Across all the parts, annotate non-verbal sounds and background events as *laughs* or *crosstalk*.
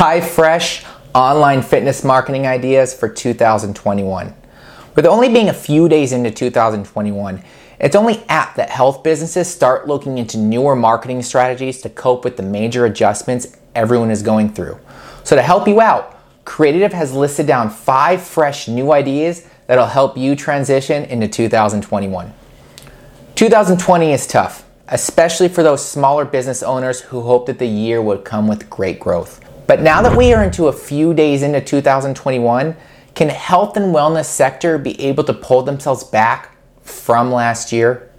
high fresh online fitness marketing ideas for 2021. With only being a few days into 2021, it's only apt that health businesses start looking into newer marketing strategies to cope with the major adjustments everyone is going through. So, to help you out, Creatitive has listed down five fresh new ideas that'll help you transition into 2021. 2020 is tough, especially for those smaller business owners who hoped that the year would come with great growth. But now that we are into a few days into 2021, can health and wellness sector be able to pull themselves back from last year?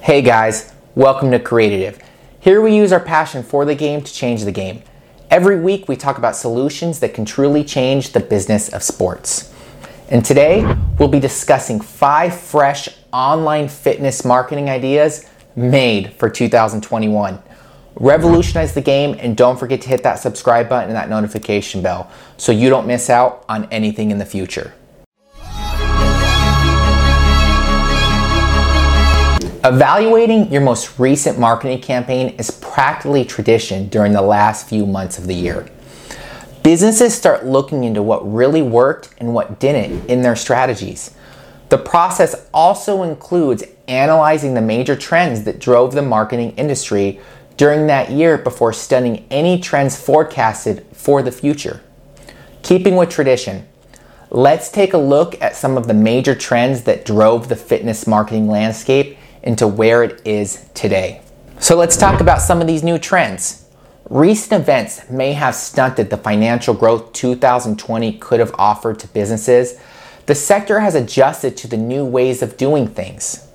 Hey guys, welcome to Creatitive. Here we use our passion for the game to change the game. Every week we talk about solutions that can truly change the business of sports. And today we'll be discussing five fresh online fitness marketing ideas made for 2021. Revolutionize the game and don't forget to hit that subscribe button and that notification bell so you don't miss out on anything in the future. Evaluating your most recent marketing campaign is practically tradition during the last few months of the year. Businesses start looking into what really worked and what didn't in their strategies. The process also includes analyzing the major trends that drove the marketing industry during that year before studying any trends forecasted for the future. Keeping with tradition, let's take a look at some of the major trends that drove the fitness marketing landscape into where it is today. So let's talk about some of these new trends. Recent events may have stunted the financial growth 2020 could have offered to businesses. The sector has adjusted to the new ways of doing things.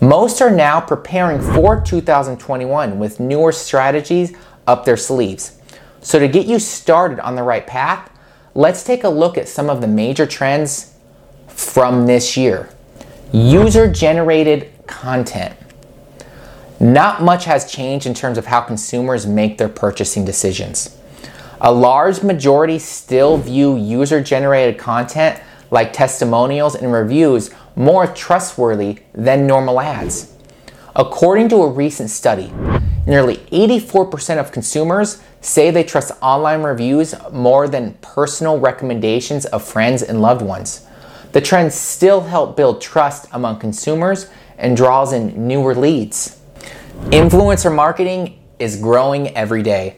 Most are now preparing for 2021 with newer strategies up their sleeves. So, to get you started on the right path, let's take a look at some of the major trends from this year. User generated content. Not much has changed in terms of how consumers make their purchasing decisions. A large majority still view user generated content like testimonials and reviews more trustworthy than normal ads. According to a recent study, nearly 84% of consumers say they trust online reviews more than personal recommendations of friends and loved ones. The trends still help build trust among consumers and draws in newer leads. Influencer marketing is growing every day.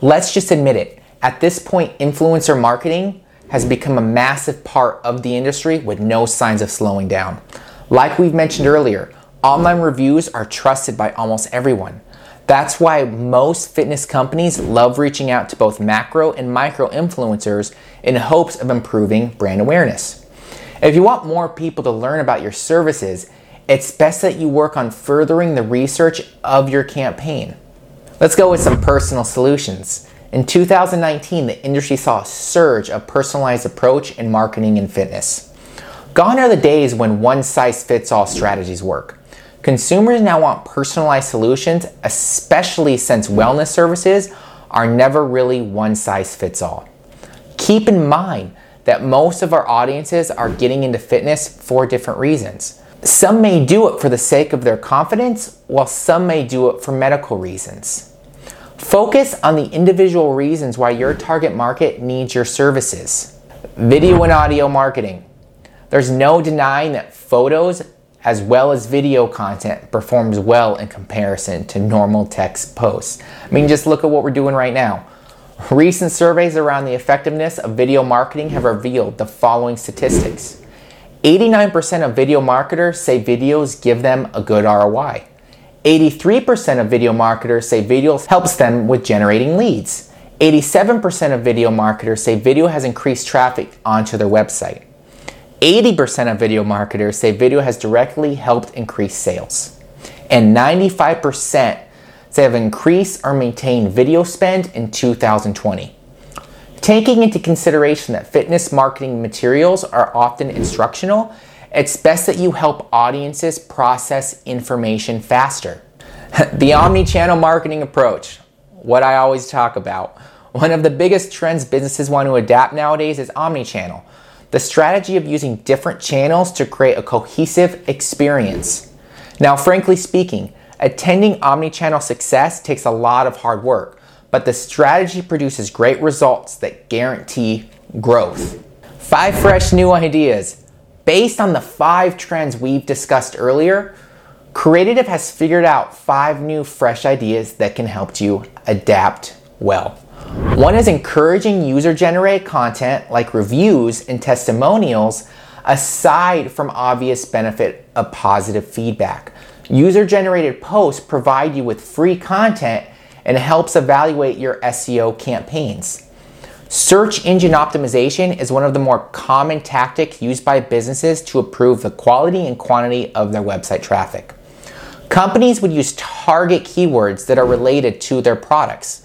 Let's just admit it. At this point, influencer marketing has become a massive part of the industry with no signs of slowing down. Like we've mentioned earlier, online reviews are trusted by almost everyone. That's why most fitness companies love reaching out to both macro and micro influencers in hopes of improving brand awareness. If you want more people to learn about your services, it's best that you work on furthering the research of your campaign. Let's go with some personal solutions. In 2019, the industry saw a surge of personalized approach in marketing and fitness. Gone are the days when one size fits all strategies work. Consumers now want personalized solutions, especially since wellness services are never really one size fits all. Keep in mind that most of our audiences are getting into fitness for different reasons. Some may do it for the sake of their confidence, while some may do it for medical reasons. Focus on the individual reasons why your target market needs your services. Video and audio marketing. There's no denying that photos as well as video content performs well in comparison to normal text posts. I mean, just look at what we're doing right now. Recent surveys around the effectiveness of video marketing have revealed the following statistics. 89% of video marketers say videos give them a good ROI. 83% of video marketers say videos helps them with generating leads. 87% of video marketers say video has increased traffic onto their website. 80% of video marketers say video has directly helped increase sales. And 95% say have increased or maintained video spend in 2020. Taking into consideration that fitness marketing materials are often instructional, it's best that you help audiences process information faster. *laughs* the omni channel marketing approach, what I always talk about. One of the biggest trends businesses want to adapt nowadays is omni channel. the strategy of using different channels to create a cohesive experience. Now, frankly speaking, attending omni-channel success takes a lot of hard work, but the strategy produces great results that guarantee growth. Five fresh new ideas. Based on the five trends we've discussed earlier, Creatitive has figured out five new fresh ideas that can help you adapt well. One is encouraging user generated content like reviews and testimonials aside from obvious benefit of positive feedback. User generated posts provide you with free content and helps evaluate your SEO campaigns. Search engine optimization is one of the more common tactics used by businesses to improve the quality and quantity of their website traffic. Companies would use target keywords that are related to their products.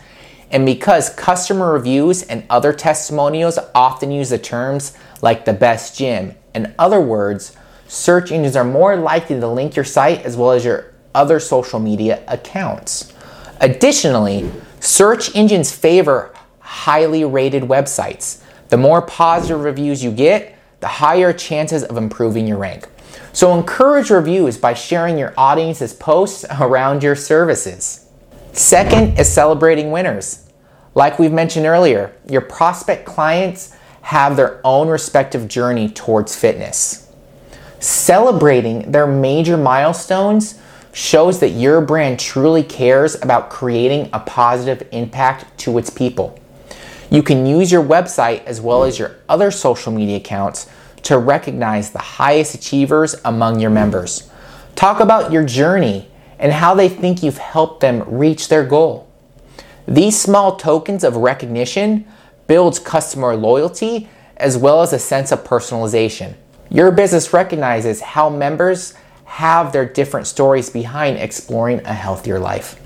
And because customer reviews and other testimonials often use the terms like the best gym, in other words, search engines are more likely to link your site as well as your other social media accounts. Additionally, search engines favor highly rated websites. The more positive reviews you get, the higher chances of improving your rank. So encourage reviews by sharing your audience's posts around your services. Second is celebrating winners. Like we've mentioned earlier, your prospect clients have their own respective journey towards fitness. Celebrating their major milestones shows that your brand truly cares about creating a positive impact to its people. You can use your website as well as your other social media accounts to recognize the highest achievers among your members. Talk about your journey and how they think you've helped them reach their goal. These small tokens of recognition builds customer loyalty as well as a sense of personalization. Your business recognizes how members have their different stories behind exploring a healthier life.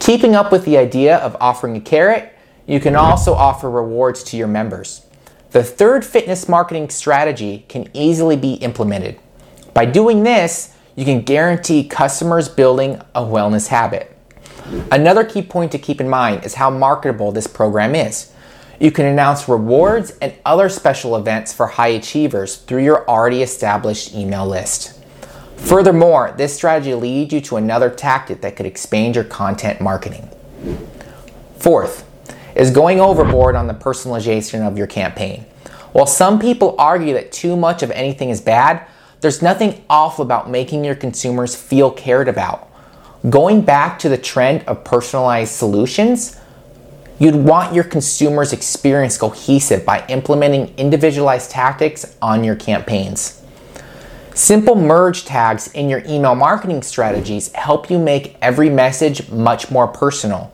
Keeping up with the idea of offering a carrot, you can also offer rewards to your members. The third fitness marketing strategy can easily be implemented. By doing this, you can guarantee customers building a wellness habit. Another key point to keep in mind is how marketable this program is. You can announce rewards and other special events for high achievers through your already established email list. Furthermore, this strategy leads you to another tactic that could expand your content marketing. Fourth, is going overboard on the personalization of your campaign. While some people argue that too much of anything is bad, there's nothing awful about making your consumers feel cared about. Going back to the trend of personalized solutions, you'd want your consumers' experience cohesive by implementing individualized tactics on your campaigns. Simple merge tags in your email marketing strategies help you make every message much more personal.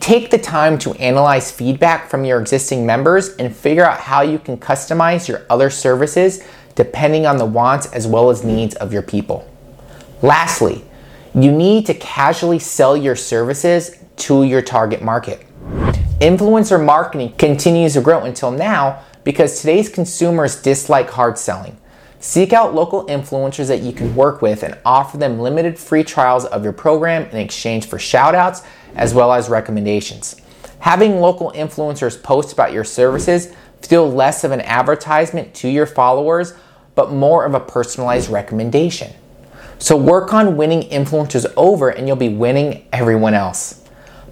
Take the time to analyze feedback from your existing members and figure out how you can customize your other services depending on the wants as well as needs of your people. Lastly, you need to casually sell your services to your target market. Influencer marketing continues to grow until now because today's consumers dislike hard selling. Seek out local influencers that you can work with and offer them limited free trials of your program in exchange for shoutouts as well as recommendations. Having local influencers post about your services feel less of an advertisement to your followers, but more of a personalized recommendation. So work on winning influencers over and you'll be winning everyone else.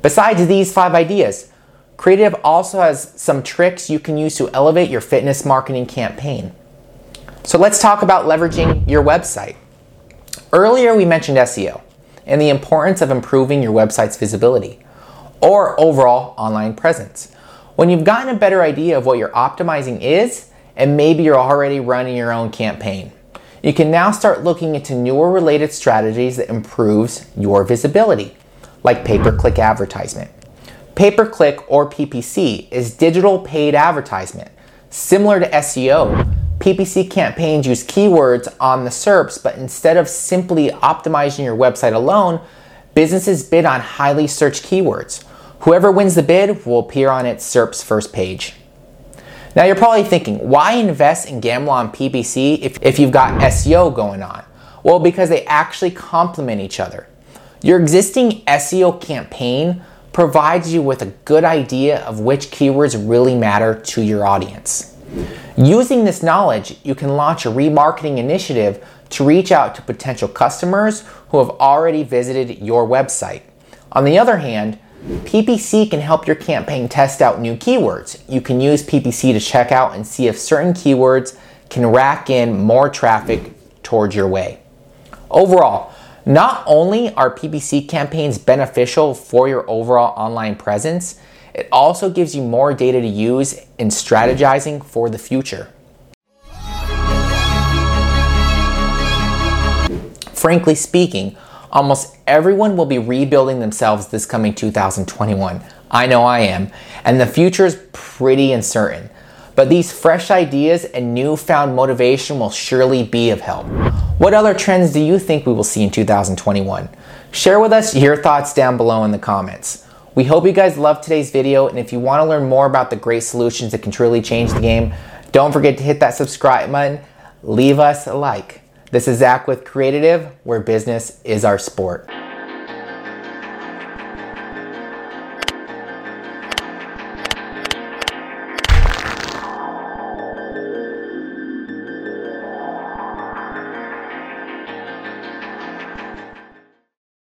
Besides these five ideas, Creatitive also has some tricks you can use to elevate your fitness marketing campaign. So let's talk about leveraging your website. Earlier we mentioned SEO and the importance of improving your website's visibility or overall online presence. When you've gotten a better idea of what your optimizing is, and maybe you're already running your own campaign, you can now start looking into newer related strategies that improves your visibility, like pay-per-click advertisement. Pay-per-click or PPC is digital paid advertisement, similar to SEO, PPC campaigns use keywords on the SERPs, but instead of simply optimizing your website alone, businesses bid on highly searched keywords. Whoever wins the bid will appear on its SERP's first page. Now you're probably thinking, why invest and gamble on PPC if, if you've got SEO going on? Well, because they actually complement each other. Your existing SEO campaign provides you with a good idea of which keywords really matter to your audience. Using this knowledge, you can launch a remarketing initiative to reach out to potential customers who have already visited your website. On the other hand, PPC can help your campaign test out new keywords. You can use PPC to check out and see if certain keywords can rack in more traffic towards your way. Overall, not only are PPC campaigns beneficial for your overall online presence, it also gives you more data to use in strategizing for the future. Frankly speaking, almost everyone will be rebuilding themselves this coming 2021. I know I am, and the future is pretty uncertain. But these fresh ideas and newfound motivation will surely be of help. What other trends do you think we will see in 2021? Share with us your thoughts down below in the comments. We hope you guys loved today's video, and if you want to learn more about the great solutions that can truly change the game, don't forget to hit that subscribe button, leave us a like. This is Zach with Creatitive, where business is our sport.